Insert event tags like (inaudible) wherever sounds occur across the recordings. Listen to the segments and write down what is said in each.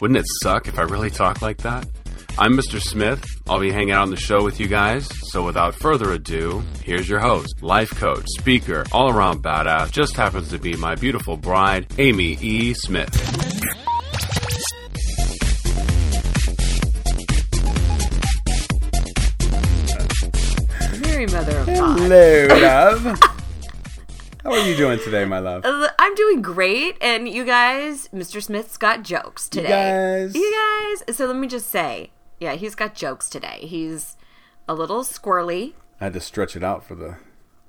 Wouldn't it suck if I really talked like that? I'm Mr. Smith. I'll be hanging out on the show with you guys. So without further ado, here's your host, life coach, speaker, all around badass, just happens to be my beautiful bride, Amy E. Smith. Mary Mother of God. Hello, love. (laughs) How are you doing today, my love? Uh, I'm doing great, and you guys, Mr. Smith's got jokes today. guys. You guys. So let me just say, yeah, he's got jokes today. He's a little squirrely. I had to stretch it out for the.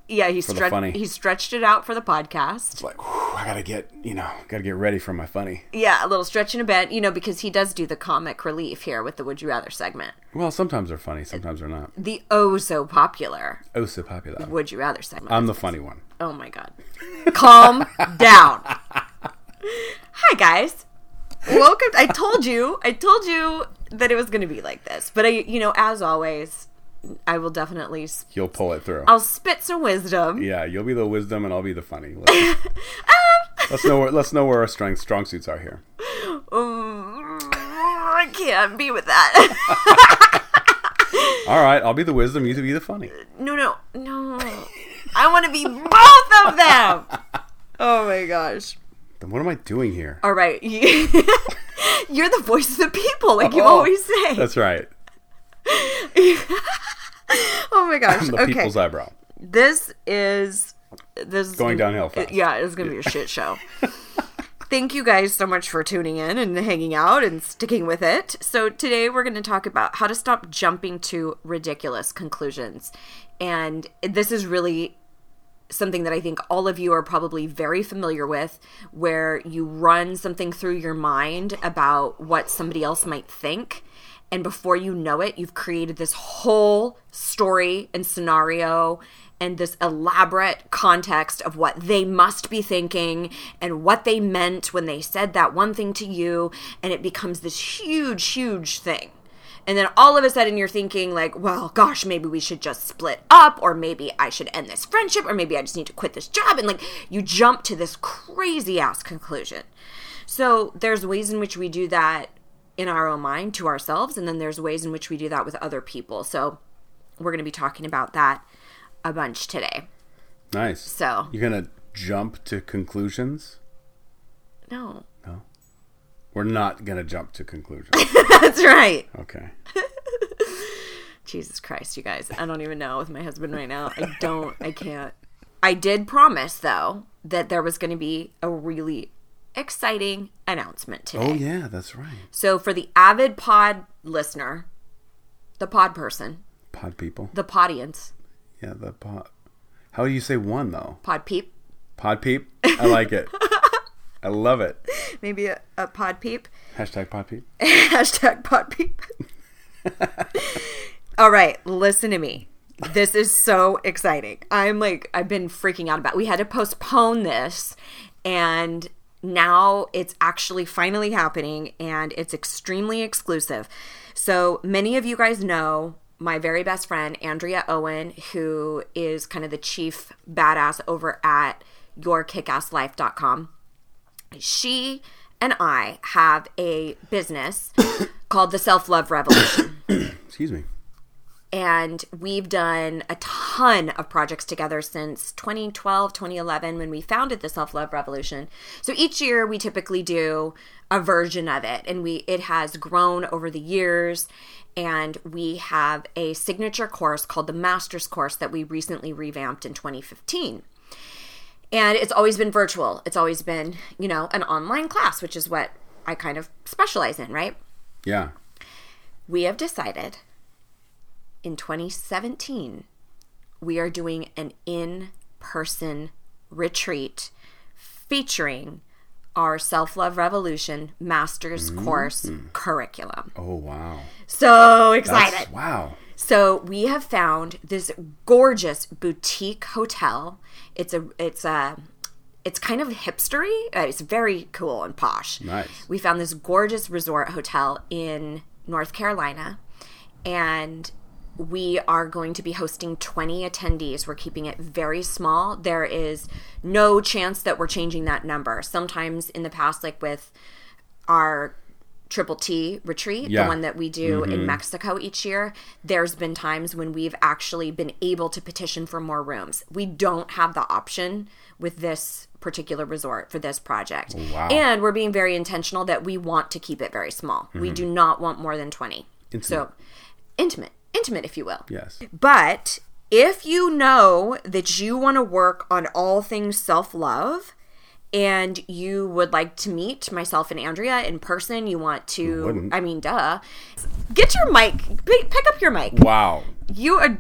Yeah, he stretched funny. he stretched it out for the podcast. It's like, whew, I gotta get, you know, gotta get ready for my funny. Yeah, a little stretch in a bend, you know, because he does do the comic relief here with the Would You Rather segment. Well, sometimes they're funny, sometimes they're not. The oh so popular Oh, so popular. Would You Rather segment. I'm the funny one. oh my god. Calm down. Hi guys. Welcome. I told you. I told you that it was to be like this. But I you know, as always, I will definitely s- You'll pull it through. I'll spit some wisdom. yeah, you'll be the wisdom, and I'll be the funny. (laughs) Let's, let's know where let's know where our strong strong suits are here. Mm, I can't be with that. (laughs) All right, I'll be the wisdom. You to be the funny. no, no, no. I want to be both of them. Oh my gosh. Then what am I doing here? All right. (laughs) You're the voice of the people, like you Oh, always say. That's right. (laughs) oh my gosh. The okay. people's eyebrow. This is this is Going downhill fast. Yeah, it's gonna be a shit show. (laughs) Thank you guys so much for tuning in and hanging out and sticking with it. So today we're going to talk about how to stop jumping to ridiculous conclusions. And this is really something that I think all of you are probably very familiar with, where you run something through your mind about what somebody else might think. And before you know it, you've created this whole story and scenario and this elaborate context of what they must be thinking and what they meant when they said that one thing to you. And it becomes this huge, huge thing. And then all of a sudden you're thinking, like, well, gosh, maybe we should just split up, or maybe I should end this friendship, or maybe I just need to quit this job. And like, you jump to this crazy ass conclusion. So there's ways in which we do that in our own mind to ourselves, and then there's ways in which we do that with other people. So we're going to be talking about that a bunch today. Nice. So, You're gonna jump to conclusions. no, No, we're not gonna jump to conclusions. (laughs) that's right. Okay. (laughs) Jesus Christ, you guys. I don't even know with my husband right now. I don't, I can't. I did promise, though, that there was going to be a really exciting announcement today. Oh yeah, that's right. So, for the avid pod listener, the pod person, Pod people. the podience, Yeah, the pod. How do you say one though? pod peep, Pod peep. I like it. (laughs) I love it. maybe a, a pod peep, Hashtag pod peep. (laughs) hashtag pod peep. (laughs) All right, listen to me. This is so exciting. I'm like, I've been freaking out about. We had to postpone this, and now it's actually finally happening, and it's extremely exclusive. So many of you guys know my very best friend Andrea Owen, who is kind of the chief badass over at yourkickasslife.com she and I have a business (coughs) called the Self Love Revolution. (coughs) Excuse me. And we've done a ton of projects together since 2012, 2011 when we founded the Self Love Revolution. So each year we typically do a version of it. And we it has grown over the years. And we have a signature course called the Masters course that we recently revamped in 2015 and it's always been virtual. It's always been you know an online class which is what i kind of specialize in right? Yeah. we have decided in 2017 we are doing an in-person retreat featuring our Self Love Revolution Master's mm-hmm. Course curriculum. Oh wow. So excited. That's, wow. So we have found this gorgeous boutique hotel. It's a it's a it's kind of hipstery. It's very cool and posh. Nice. We found this gorgeous resort hotel in North Carolina, and we are going to be hosting 20 attendees. We're keeping it very small. There is no chance that we're changing that number. Sometimes in the past, like with our Triple T retreat, Yeah. the one that we do in mm-hmm. Mexico each year, there's been times when we've actually been able to petition for more rooms. We don't have the option with this particular resort for this project. Oh, wow. And we're being very intentional that we want to keep it very small. We mm-hmm. do not want more than 20. So intimate, intimate, if you will. Yes. But if you know that you want to work on all things self love and you would like to meet myself and Andrea in person, you want to? I mean, duh, get your mic, pick up your mic. Wow. You are,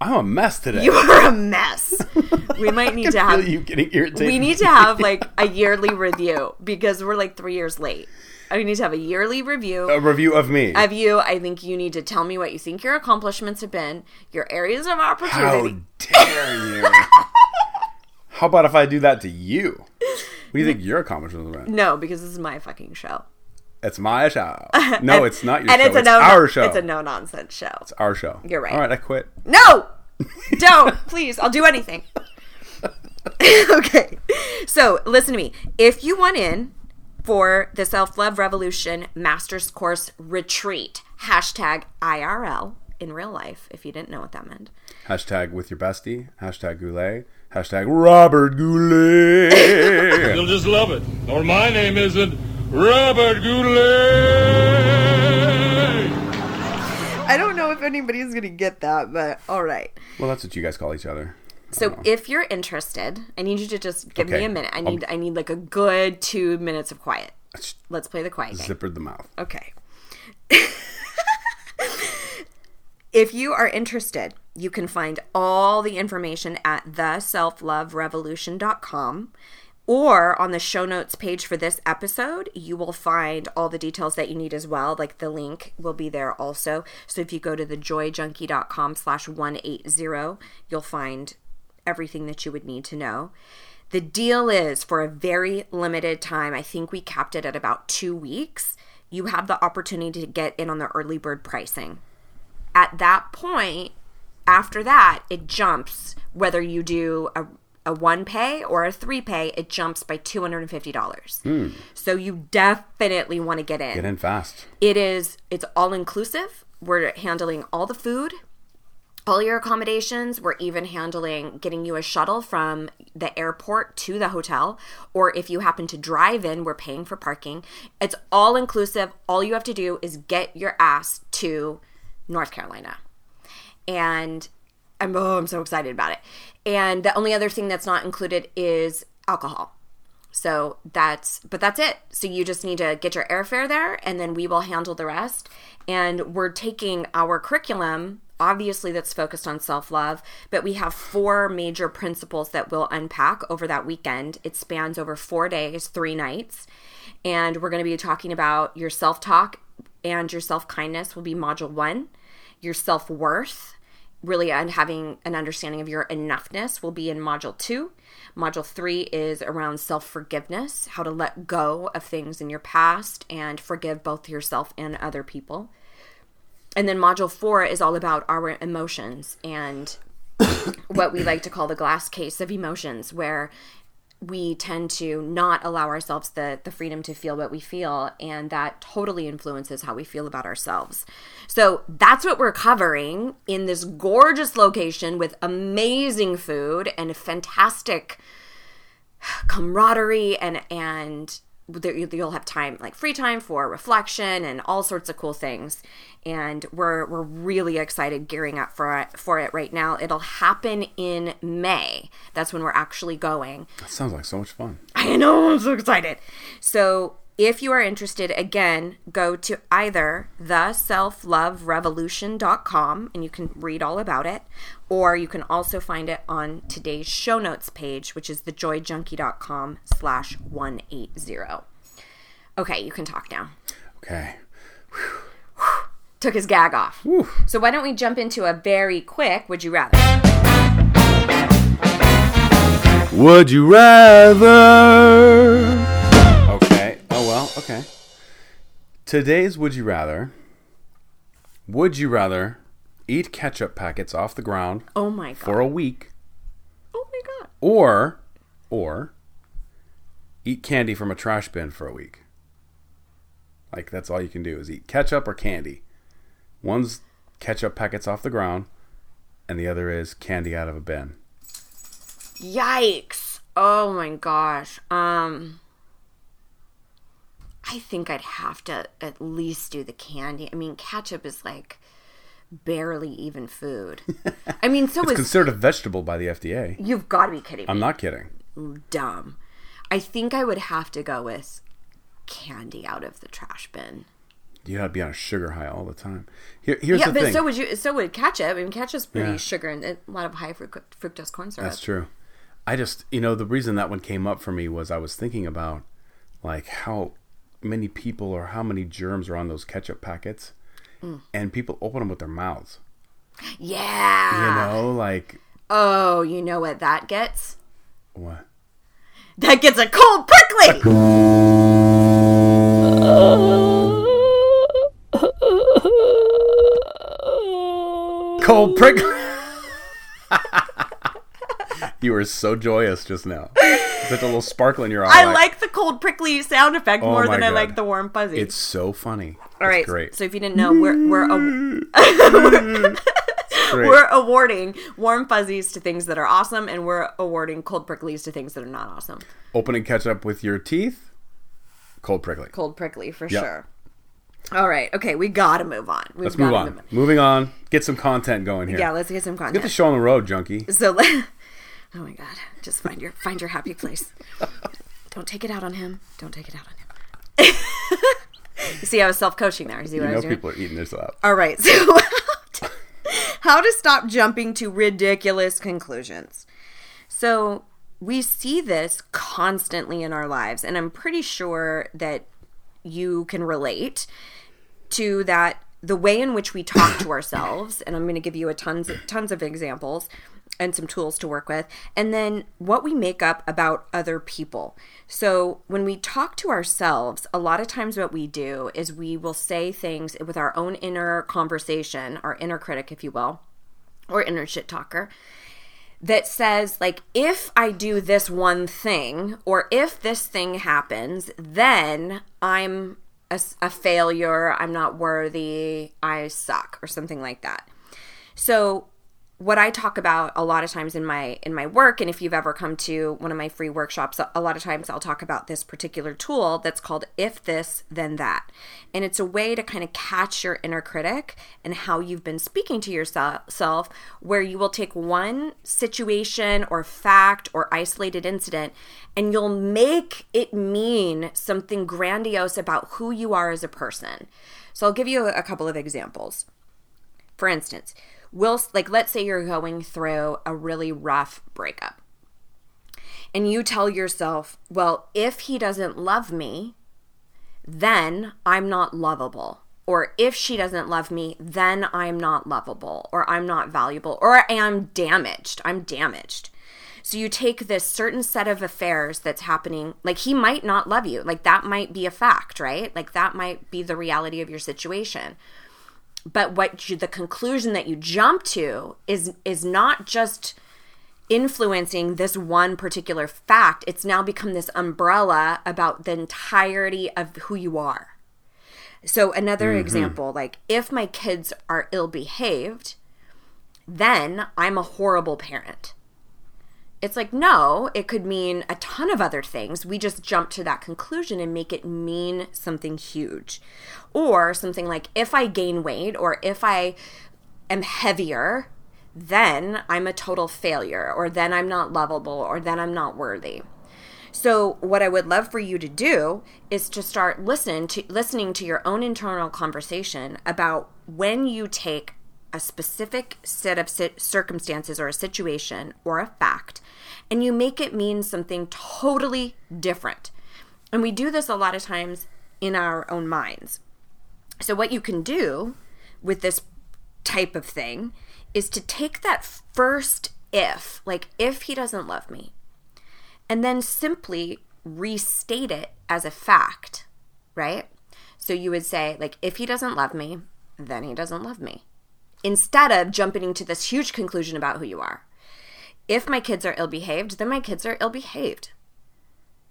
I'm a mess today. you are a mess. (laughs) We might need to have, you getting irritated. we need to have like a (laughs) yearly review because we're like three years late. Oh, I need to have a yearly review. a review of me. of you. I think you need to tell me what you think your accomplishments have been, your areas of opportunity. How dare you? (laughs) How about if I do that to you? What do you think your accomplishments have been? No, because this is my fucking show. It's my show. (laughs) No, it's not your and show. it's a It's, no our show. It's a no nonsense show. It's our show. You're right. All right, I quit. No, (laughs) don't please. I'll do anything. okay, so listen to me. If you want in for the Self Love Revolution Masters Course Retreat, hashtag IRL in real life. If you didn't know what that meant. Hashtag with your bestie. Hashtag Goulet. Hashtag Robert Goulet. (laughs) You'll just love it. Or my name isn't Robert Goulet. I don't know if anybody's gonna get that, but all right. well, that's what you guys call each other. So if you're interested, I need you to just give me a minute. I um, need I need like a good two minutes of quiet. Let's play the quiet game. Zippered the mouth. Okay. (laughs) if you are interested, you can find all the information at theselfloverevolution.com or on the show notes page for this episode, you will find all the details that you need as well. Like the link will be there also. So if you go to thejoyjunkie.com slash 180, you'll find everything that you would need to know. The deal is for a very limited time, I think we capped it at about two weeks, you have the opportunity to get in on the early bird pricing. At that point, after that, it jumps whether you do a, a one pay or a three pay, it jumps by $250. Hmm. So you definitely want to get in. Get in fast. It is it's all inclusive. We're handling all the food, all your accommodations. We're even handling getting you a shuttle from the airport to the hotel. Or if you happen to drive in, we're paying for parking. It's all inclusive. All you have to do is get your ass to North Carolina. And I'm oh, I'm so excited about it. And the only other thing that's not included is alcohol. So that's, but that's it. So you just need to get your airfare there and then we will handle the rest. And we're taking our curriculum, obviously, that's focused on self love, but we have four major principles that we'll unpack over that weekend. It spans over four days, three nights. And we're going to be talking about your self talk and your self kindness, will be module one, your self worth really and having an understanding of your enoughness will be in module two. Module three is around self forgiveness, how to let go of things in your past and forgive both yourself and other people. And then module four is all about our emotions and (coughs) what we like to call the glass case of emotions, where we tend to not allow ourselves the, the freedom to feel what we feel, and that totally influences how we feel about ourselves. So that's what we're covering in this gorgeous location with amazing food and fantastic camaraderie and and you'll have time like free time for reflection and all sorts of cool things and we're we're really excited gearing up for it for it right now it'll happen in may that's when we're actually going That sounds like so much fun. (laughs) I know, I'm so excited. So if you are interested, again, go to either theselfloverevolution.com and you can read all about it, or you can also find it on today's show notes page, which is thejoyjunkie.com slash 180. Okay, you can talk now. Okay. Took his gag off. Whew. So why don't we jump into a very quick would you rather? Would you rather? Today's would you rather? Would you rather eat ketchup packets off the ground Oh my god. for a week, oh my god. or or eat candy from a trash bin for a week? Like that's all you can do is eat ketchup or candy. One's ketchup packets off the ground, and the other is candy out of a bin. Yikes. Oh my gosh. Um I think I'd have to at least do the candy. I mean, ketchup is like barely even food. (laughs) I mean, so It's is considered a vegetable by the FDA. you've got to be kidding me. I'm not kidding. dumb. I think I would have to go with candy out of the trash bin. You gotta be on a sugar high all the time. Here, here's yeah, the but so would you. So would ketchup. I mean, ketchup's pretty Yeah. sugar and a lot of high fructose corn syrup. That's true. I just, you know, the reason that one came up for me was I was thinking about like how many people or how many germs are on those ketchup packets, Mm. and people open them with their mouths. Yeah. You know, like Oh, you know what that gets? what? That gets a cold prickly. (laughs) Cold prick. (laughs) you were so joyous just now. Such a little sparkle in your eye. I like the cold prickly sound effect Oh more than I like the warm fuzzy. It's so funny. All right. Great. So if you didn't know, we're we're a- (laughs) great. we're awarding warm fuzzies to things that are awesome, and we're awarding cold pricklies to things that are not awesome. Opening ketchup with your teeth. Cold prickly. Cold prickly for Yep. sure. All right. Okay, we gotta move on. We've Let's move gotta on. Moving on. Get some content going here. Yeah, let's get some content. Get the show on the road, junkie. So, (laughs) oh my god, just find your find your happy place. Don't take it out on him. Don't take it out on him. (laughs) you see, I was self coaching there. You see what You I know was doing? people are eating this up. All right, so (laughs) how to stop jumping to ridiculous conclusions. So we see this constantly in our lives, and I'm pretty sure that you can relate to that the way in which we talk to ourselves and i'm going to give you a tons tons of examples and some tools to work with and then what we make up about other people. So when we talk to ourselves a lot of times what we do is we will say things with our own inner conversation our inner critic if you will or inner shit talker that says like if i do this one thing or if this thing happens then i'm a, a failure i'm not worthy i suck or something like that. So what I talk about a lot of times in my in my work and if you've ever come to one of my free workshops a lot of times I'll talk about this particular tool that's called if this then that. And it's a way to kind of catch your inner critic and how you've been speaking to yourself where you will take one situation or fact or isolated incident and you'll make it mean something grandiose about who you are as a person. So I'll give you a couple of examples. For instance, will like let's say you're going through a really rough breakup and you tell yourself well if he doesn't love me then i'm not lovable. Or if she doesn't love me then i'm not lovable or i'm not valuable or i'm damaged i'm damaged. So you take this certain set of affairs that's happening like he might not love you like that might be a fact right? Like that might be the reality of your situation but what you, the conclusion that you jump to is is not just influencing this one particular fact. It's now become this umbrella about the entirety of who you are. So another mm-hmm. example like if my kids are ill behaved then i'm a horrible parent it's like, no, it could mean a ton of other things. We just jump to that conclusion and make it mean something huge. Or something like, if I gain weight or if I am heavier, then I'm a total failure, or then I'm not lovable, or then I'm not worthy. So what I would love for you to do is to start listen to listening to your own internal conversation about when you take a specific set of circumstances or a situation or a fact and you make it mean something totally different. And we do this a lot of times in our own minds. So, what you can do with this type of thing is to take that first if, like if he doesn't love me, and then simply restate it as a fact, right? So you would say, like, if he doesn't love me, then he doesn't love me. Instead of jumping into this huge conclusion about who you are. If my kids are ill behaved, then my kids are ill behaved.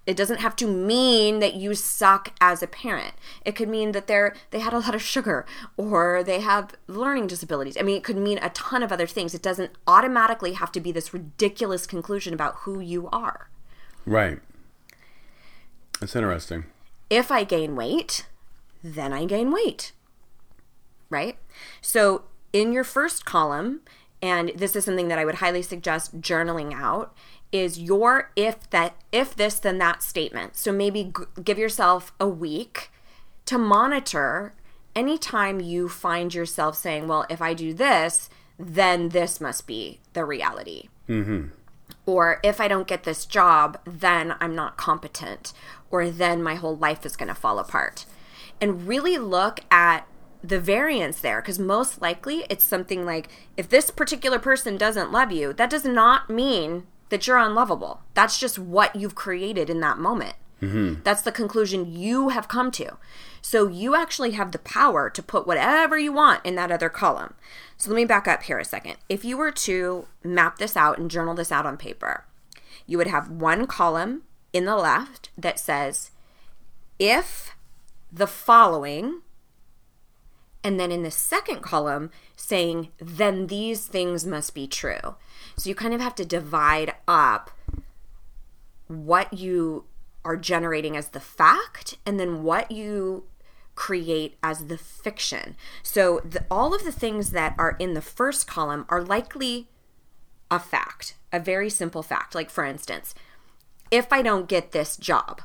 It doesn't have to mean that you suck as a parent. It could mean that they're they had a lot of sugar or they have learning disabilities. I mean, it could mean a ton of other things. It doesn't automatically have to be this ridiculous conclusion about who you are. Right. That's interesting. If I gain weight, then I gain weight. Right? So, in your first column, and this is something that I would highly suggest journaling out is your if that if this then that statement. So maybe g- give yourself a week to monitor anytime you find yourself saying, "Well, if I do this, then this must be the reality." Mm-hmm. Or if I don't get this job, then I'm not competent, or then my whole life is going to fall apart. And really look at the variance there because most likely it's something like if this particular person doesn't love you, that does not mean that you're unlovable. That's just what you've created in that moment. Mm-hmm. That's the conclusion you have come to. So you actually have the power to put whatever you want in that other column. So let me back up here a second. If you were to map this out and journal this out on paper, you would have one column in the left that says, if the following, and then in the second column saying, then these things must be true. So you kind of have to divide up what you are generating as the fact and then what you create as the fiction. So the, all of the things that are in the first column are likely a fact, a very simple fact. Like, for instance, if I don't get this job,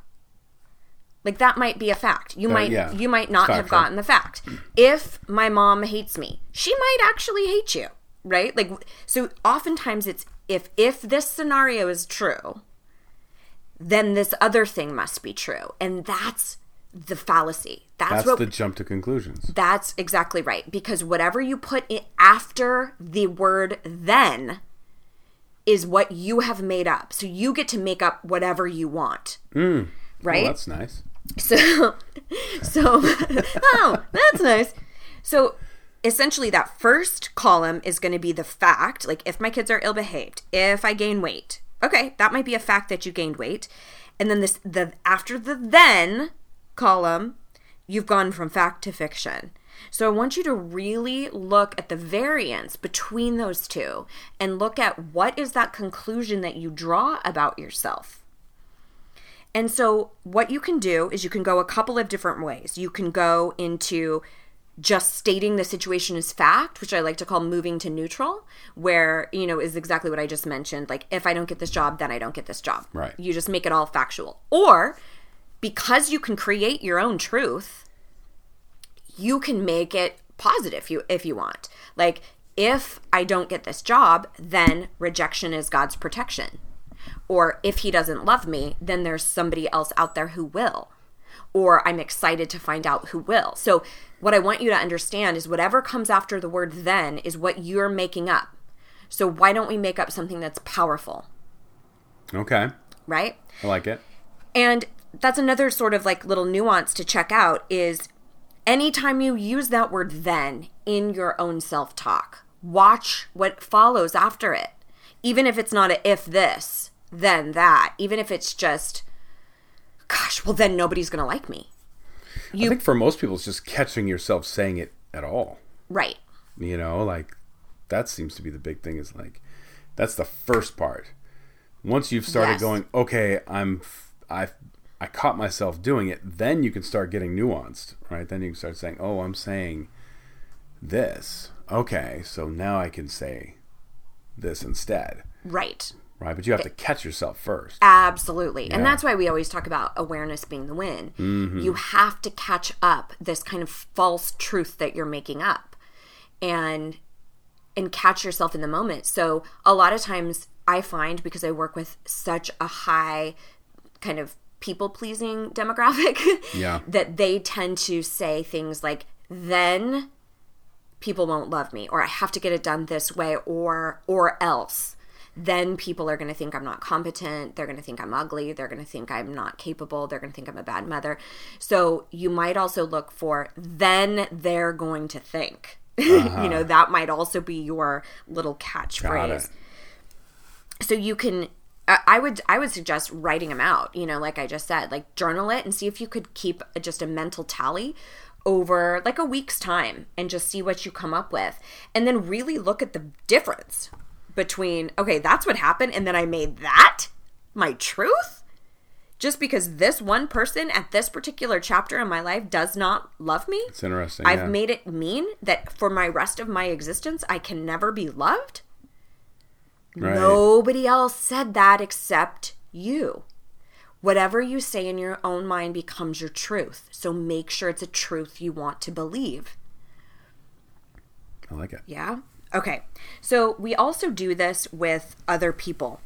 like that might be a fact. You Uh, might yeah. you might not have gotten the fact. If my mom hates me, she might actually hate you, right? Like so oftentimes it's if if this scenario is true, then this other thing must be true. And that's the fallacy. That's, That's what the jump to conclusions. that's exactly right because whatever you put in after the word then is what you have made up. So you get to make up whatever you want. Right? Well, that's nice. So, (laughs) so, (laughs) oh, that's nice. So, essentially, that first column is going to be the fact, like if my kids are ill behaved, if I gain weight. Okay, that might be a fact that you gained weight. And then this, the after the then column, you've gone from fact to fiction. So I want you to really look at the variance between those two and look at what is that conclusion that you draw about yourself. And so, what you can do is you can go a couple of different ways. You can go into just stating the situation as fact, which I like to call moving to neutral, where, you know, is exactly what I just mentioned. Like, if I don't get this job, then I don't get this job. Right. You just make it all factual. Or, because you can create your own truth, you can make it positive if you if you want. Like if I don't get this job, then rejection is God's protection. Or if he doesn't love me, then there's somebody else out there who will. Or I'm excited to find out who will. So what I want you to understand is whatever comes after the word then is what you're making up. So why don't we make up something that's powerful, Okay. right? I like it. And that's another sort of like little nuance to check out is anytime you use that word then in your own self talk, watch what follows after it. Even if it's not a if this, then that, even if it's just, gosh, well, then nobody's going to like me. I think for most people, it's just catching yourself saying it at all. Right. You know, like that seems to be the big thing. Is like that's the first part. Once you've started Yes. going, okay, I'm, I, I caught myself doing it. Then you can start getting nuanced, right? Then you can start saying, oh, I'm saying this. Okay, so now I can say this instead. Right. Right, but you have to catch yourself first. Absolutely. And that's why we always talk about awareness being the win. Mm-hmm. You have to catch up this kind of false truth that you're making up and and catch yourself in the moment. So a lot of times I find because I work with such a high kind of people pleasing demographic Yeah. (laughs) that they tend to say things like then people won't love me or I have to get it done this way or or else then people are going to think I'm not competent. They're going to think I'm ugly. They're going to think I'm not capable. They're going to think I'm a bad mother. So you might also look for then they're going to think. (laughs) you know, uh-huh. that might also be your little catchphrase so you can I I would I would suggest writing them out. You know, like I just said, like journal it and see if you could keep just a mental tally over like a week's time and just see what you come up with, and then really look at the difference between okay, that's what happened, and then I made that my truth. Just because this one person at this particular chapter in my life does not love me, It's interesting. I've yeah. made it mean that for my rest of my existence, I can never be loved. Right. Nobody else said that except you. Whatever you say in your own mind becomes your truth. So make sure it's a truth you want to believe. I like it. Yeah? Okay. So we also do this with other people.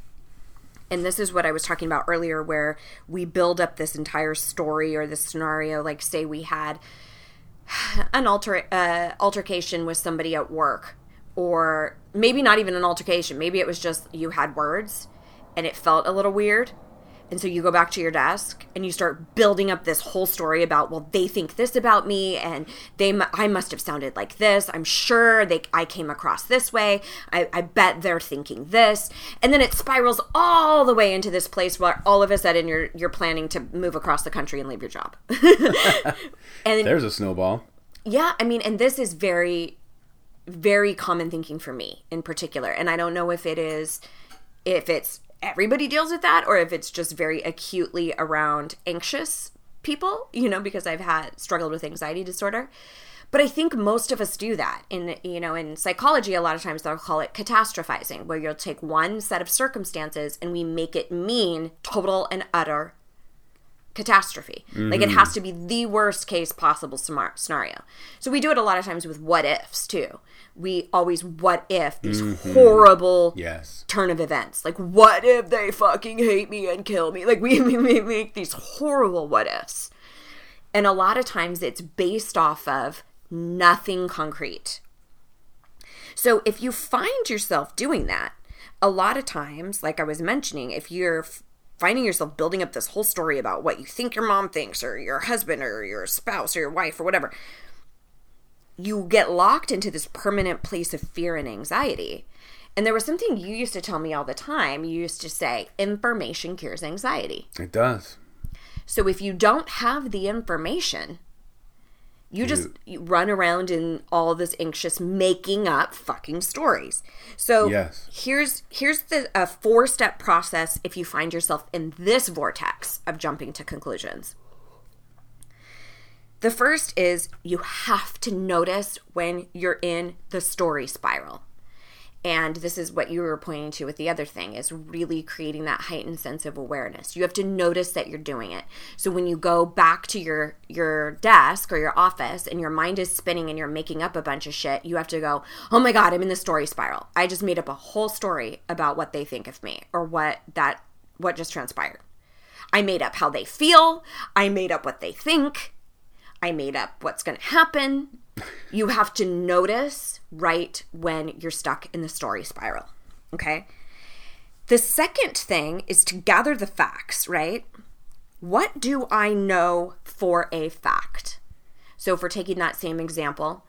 And this is what I was talking about earlier, where we build up this entire story or this scenario. Like, say we had an alter uh, altercation with somebody at work, or maybe not even an altercation. Maybe it was just you had words, and it felt a little weird. And so you go back to your desk and you start building up this whole story about, well, they think this about me, and they, I must have sounded like this. I'm sure they, I came across this way. I, I bet they're thinking this, and then it spirals all the way into this place where all of a sudden you're, you're planning to move across the country and leave your job. (laughs) and There's a snowball. yeah, I mean, and this is very, very common thinking for me in particular. And I don't know if it is, if it's everybody deals with that or if it's just very acutely around anxious people, you know, because I've had struggled with anxiety disorder. But I think most of us do that. In you know, in psychology, a lot of times they'll call it catastrophizing, where you'll take one set of circumstances and we make it mean total and utter catastrophe. Like it mm-hmm. has to be the worst case possible scenario. So we do it a lot of times with what ifs too. We always what if these mm-hmm. horrible Yes. turn of events. Like what if they fucking hate me and kill me? Like (laughs) we, we make these horrible what ifs. And a lot of times it's based off of nothing concrete. So if you find yourself doing that, a lot of times, like I was mentioning, if you're finding yourself building up this whole story about what you think your mom thinks or your husband or your spouse or your wife or whatever, you get locked into this permanent place of fear and anxiety. And there was something you used to tell me all the time. You used to say, information cures anxiety. It does. So if you don't have the information, you just you run around in all this anxious making up fucking stories. So Yes. here's here's the a four step process if you find yourself in this vortex of jumping to conclusions. The first is you have to notice when you're in the story spiral. And this is what you were pointing to with the other thing is really creating that heightened sense of awareness. You have to notice that you're doing it. So when you go back to your your desk or your office and your mind is spinning and you're making up a bunch of shit, you have to go, "Oh my god, I'm in the story spiral. I just made up a whole story about what they think of me or what that what just transpired. I made up how they feel. I made up what they think. I made up what's going to happen. You have to notice right when you're stuck in the story spiral. Okay. The second thing is to gather the facts, right? What do I know for a fact? So, if we're taking that same example,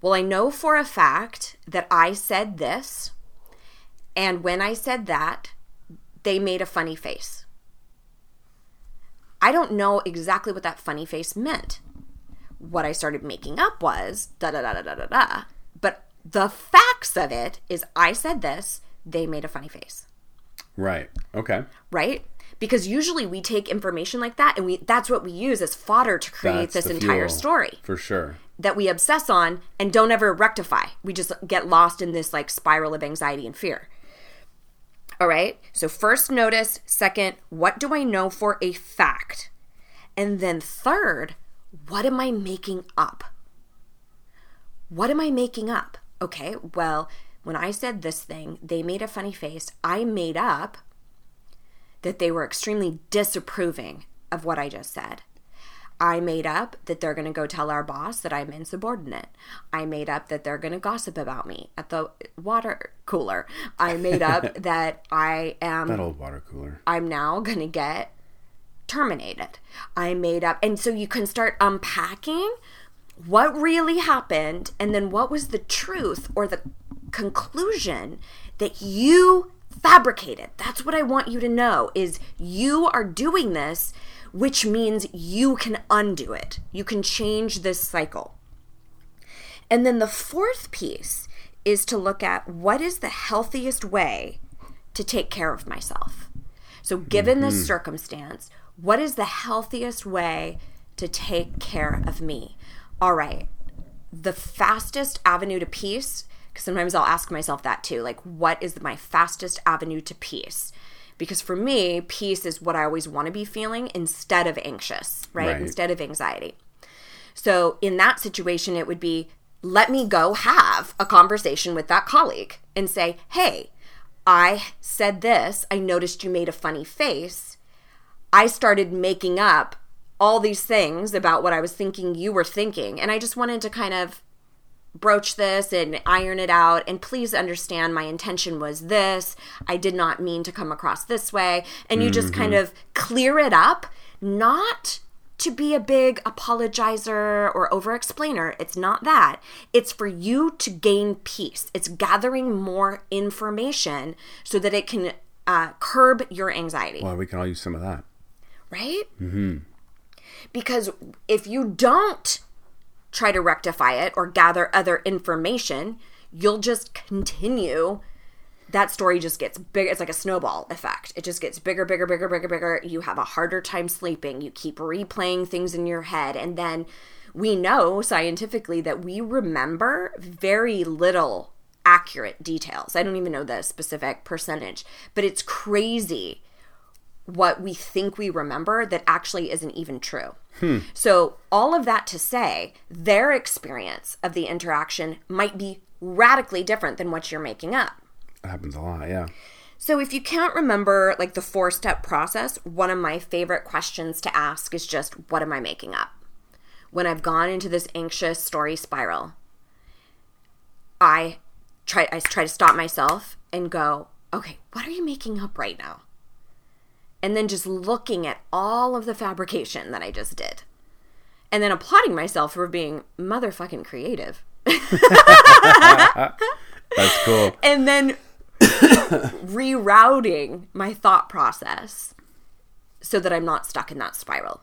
well, I know for a fact that I said this, and when I said that, they made a funny face. I don't know exactly what that funny face meant what I started making up was da da da da da da da. But the facts of it is I said this, they made a funny face. Right. Okay. Right? Because usually we take information like that and we that's what we use as fodder to create That's this entire fuel, story For sure. that we obsess on and don't ever rectify. We just get lost in this like spiral of anxiety and fear. All right. So, first, notice. Second, what do I know for a fact? And then, third, what am I making up? What am I making up? Okay, well, when I said this thing, they made a funny face. I made up that they were extremely disapproving of what I just said. I made up that they're going to go tell our boss that I'm insubordinate. I made up that they're going to gossip about me at the water cooler. I made up (laughs) that I am That old water cooler. I'm now going to get terminated. I made up. And so you can start unpacking what really happened and then what was the truth or the conclusion that you fabricated. That's what I want you to know is you are doing this which means you can undo it. You can change this cycle. And then the fourth piece is to look at what is the healthiest way to take care of myself. So, given this mm-hmm. circumstance, what is the healthiest way to take care of me? All right, the fastest avenue to peace, because sometimes I'll ask myself that too like, what is my fastest avenue to peace? Because for me, peace is what I always want to be feeling instead of anxious, right? Right. Instead of anxiety. So in that situation, it would be let me go have a conversation with that colleague and say, hey, I said this. I noticed you made a funny face. I started making up all these things about what I was thinking you were thinking. And I just wanted to kind of broach this and iron it out. And please understand my intention was this. I did not mean to come across this way. And you just kind of clear it up, not to be a big apologizer or over explainer. It's not that. It's for you to gain peace. It's gathering more information so that it can uh, curb your anxiety Well, we can all use some of that. Right? Mm-hmm. Because if you don't try to rectify it or gather other information, you'll just continue. That story just gets big. It's like a snowball effect. It just gets bigger, bigger, bigger, bigger, bigger. You have a harder time sleeping. You keep replaying things in your head. And then we know scientifically that we remember very little accurate details. I don't even know the specific percentage, but it's crazy what we think we remember that actually isn't even true. Hmm. So, all of that to say, their experience of the interaction might be radically different than what you're making up. That happens a lot, yeah. So, if you can't remember like the four step process, one of my favorite questions to ask is just, What am I making up? When I've gone into this anxious story spiral, I try, I try to stop myself and go, Okay, what are you making up right now? And then just looking at all of the fabrication that I just did. And then applauding myself for being motherfucking creative. (laughs) That's cool. And then (coughs) rerouting my thought process so that I'm not stuck in that spiral.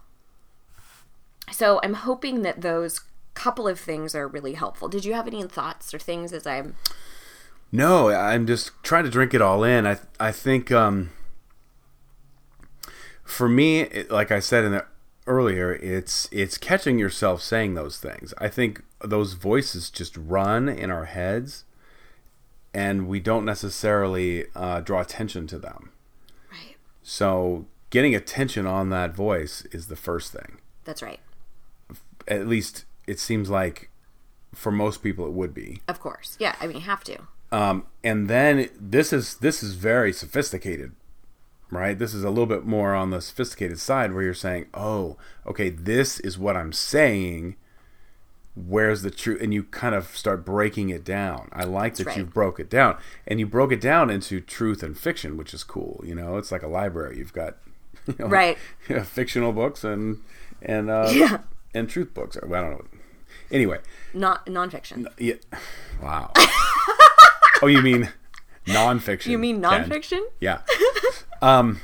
So I'm hoping that those couple of things are really helpful. Did you have any thoughts or things as I'm No, I'm just trying to drink it all in. I I think um, for me, it, like I said in the earlier, it's it's catching yourself saying those things. I think those voices just run in our heads, and we don't necessarily uh, draw attention to them. right? So getting attention on that voice is the first thing. That's right. At least it seems like for most people it would be. Of course. Yeah, I mean you have to. um, and then this is this is very sophisticated right this is a little bit more on the sophisticated side where you're saying oh okay this is what i'm saying where's the truth and you kind of start breaking it down i like that right. you broke it down and you broke it down into truth and fiction which is cool you know it's like a library you've got (laughs) you know, Right. (laughs) you know, fictional books and and uh, (laughs) Yeah. and truth books i don't know anyway Not nonfiction. yeah. Wow. oh, you mean nonfiction? You mean Ken. nonfiction? Yeah. Um.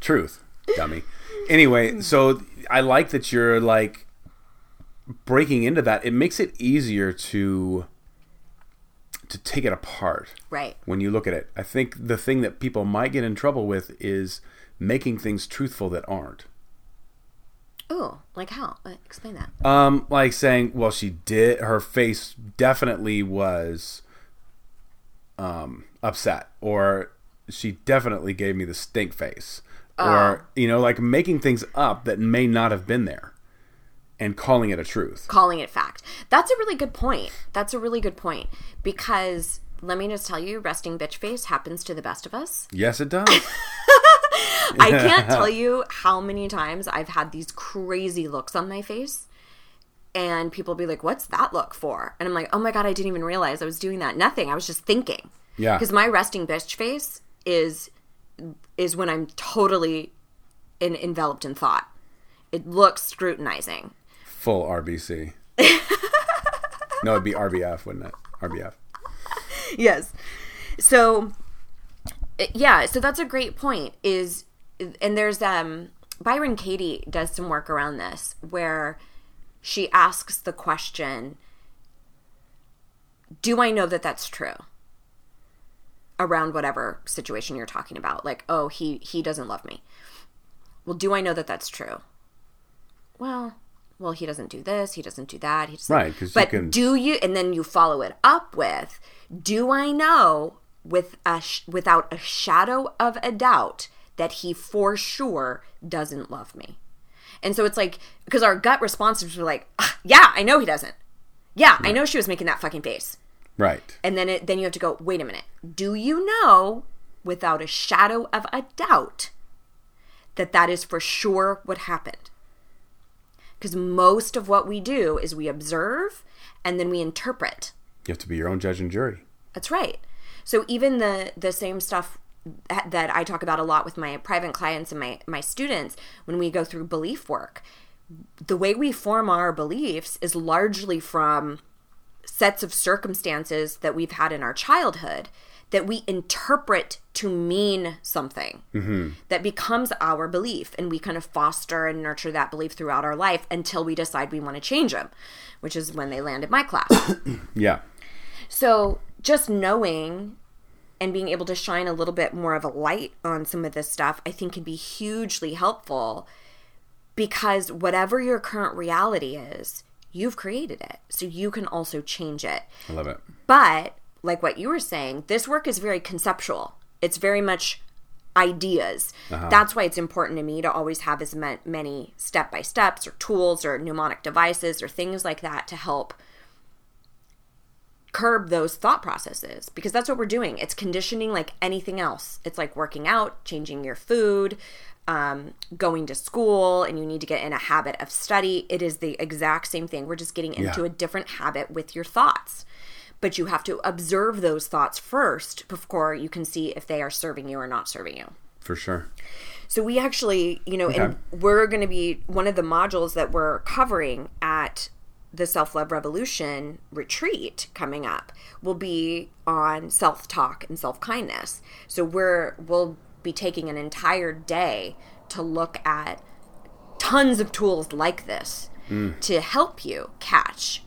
truth, dummy. Anyway, so I like that you're like breaking into that. It makes it easier to to take it apart Right. when you look at it. I think the thing that people might get in trouble with is making things truthful that aren't. Oh, like how? Uh, Explain that. Um, like saying, well, she did. Her face definitely was, um, upset or she definitely gave me the stink face Oh. or you know like making things up that may not have been there and calling it a truth calling it fact. That's a really good point. That's a really good point because let me just tell you, resting bitch face happens to the best of us. yes it does (laughs) I (laughs) can't tell you how many times I've had these crazy looks on my face. And people be like, What's that look for? And I'm like, Oh my God, I didn't even realize I was doing that. Nothing. I was just thinking. Yeah. Because my resting bitch face is is when I'm totally in, enveloped in thought. It looks scrutinizing. full rbc (laughs) no it'd be rbf wouldn't it? Rbf yes. So uh, yeah so that's a great point is and there's um byron katie does some work around this where she asks the question do i know that that's true around whatever situation you're talking about. Like oh he he doesn't love me. Well do i know that that's true? Well well he doesn't do this he doesn't do that he doesn't Right, 'cause you but can- do you and then you follow it up with do i know with a sh- without a shadow of a doubt that he for sure doesn't love me? And so it's like because our gut responses were like "Ah, yeah i know he doesn't. Yeah i know she was making that fucking face right. And then it then you have to go wait a minute. Do you know without a shadow of a doubt that that is for sure what happened? Because most of what we do is we observe and then we interpret. You have to be your own judge and jury. That's right. So even the the same stuff that that I talk about a lot with my private clients and my my students when we go through belief work, the way we form our beliefs is largely from sets of circumstances that we've had in our childhood that we interpret to mean something mm-hmm. that becomes our belief and we kind of foster and nurture that belief throughout our life until we decide we want to change them which is when they land in my class. (coughs) Yeah. So just knowing and being able to shine a little bit more of a light on some of this stuff, I think can be hugely helpful because whatever your current reality is, you've created it. So you can also change it. i love it But like what you were saying, this work is very conceptual. It's very much ideas. Uh-huh. That's why it's important to me to always have as many step by steps or tools or mnemonic devices or things like that to help curb those thought processes because that's what we're doing. It's conditioning like anything else. It's like working out, changing your food, um, going to school, and you need to get in a habit of study. It is the exact same thing. We're just getting into Yeah. a different habit with your thoughts. But you have to observe those thoughts first before you can see if they are serving you or not serving you. for sure So we actually, you know, and we're going to be one of the modules that we're covering at the Self Love Revolution retreat coming up will be on self talk and self kindness. So we're we'll be taking an entire day to look at tons of tools like this mm. to help you catch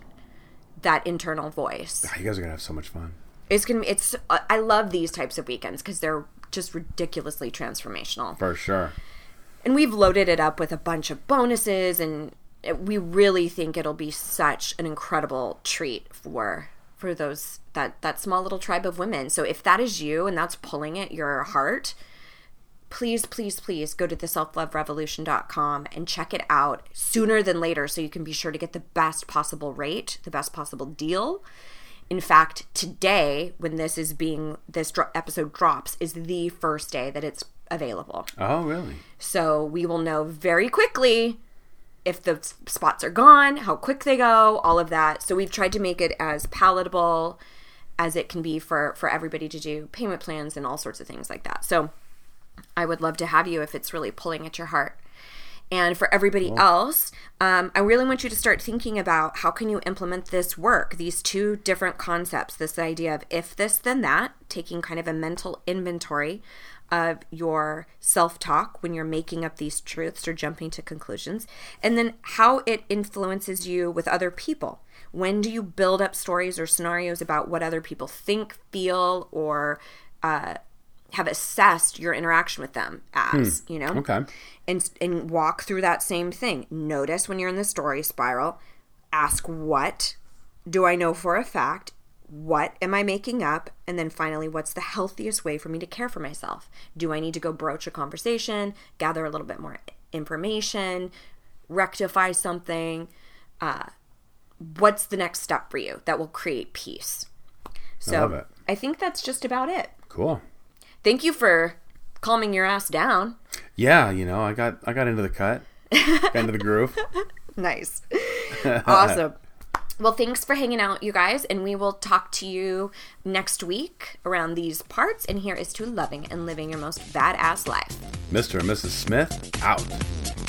that internal voice. Ah, you guys are gonna have so much fun. It's gonna it's uh, i love these types of weekends because they're just ridiculously transformational. For sure. And we've loaded it up with a bunch of bonuses and we really think it'll be such an incredible treat for for those that that small little tribe of women. So if that is you and that's pulling at your heart please please please go to the selfloverevolution.com and check it out sooner than later so you can be sure to get the best possible rate the best possible deal. In fact today when this is being this dro- episode drops is the first day that it's available. Oh really? So we will know very quickly if the spots are gone, how quick they go, all of that. So we've tried to make it as palatable as it can be for for everybody to do payment plans and all sorts of things like that. So I would love to have you if it's really pulling at your heart. And for everybody else, um, I really want you to start thinking about how can you implement this work, these two different concepts, this idea of if this, then that, taking kind of a mental inventory of your self-talk when you're making up these truths or jumping to conclusions, and then how it influences you with other people. When do you build up stories or scenarios about what other people think, feel, or uh, have assessed your interaction with them as, you know? okay and and walk through that same thing. Notice when you're in the story spiral, ask what do I know for a fact? What am I making up? And then finally, what's the healthiest way for me to care for myself? Do I need to go broach a conversation, gather a little bit more information, rectify something? Uh, what's the next step for you that will create peace? So love it. I think that's just about it. Cool. Thank you for calming your ass down. Yeah, you know, I got I got into the cut, got into the groove. (laughs) Nice. (laughs) awesome. Well, thanks for hanging out, you guys, and we will talk to you next week around these parts. And here is to loving and living your most badass life. Mr. and Mrs. Smith out.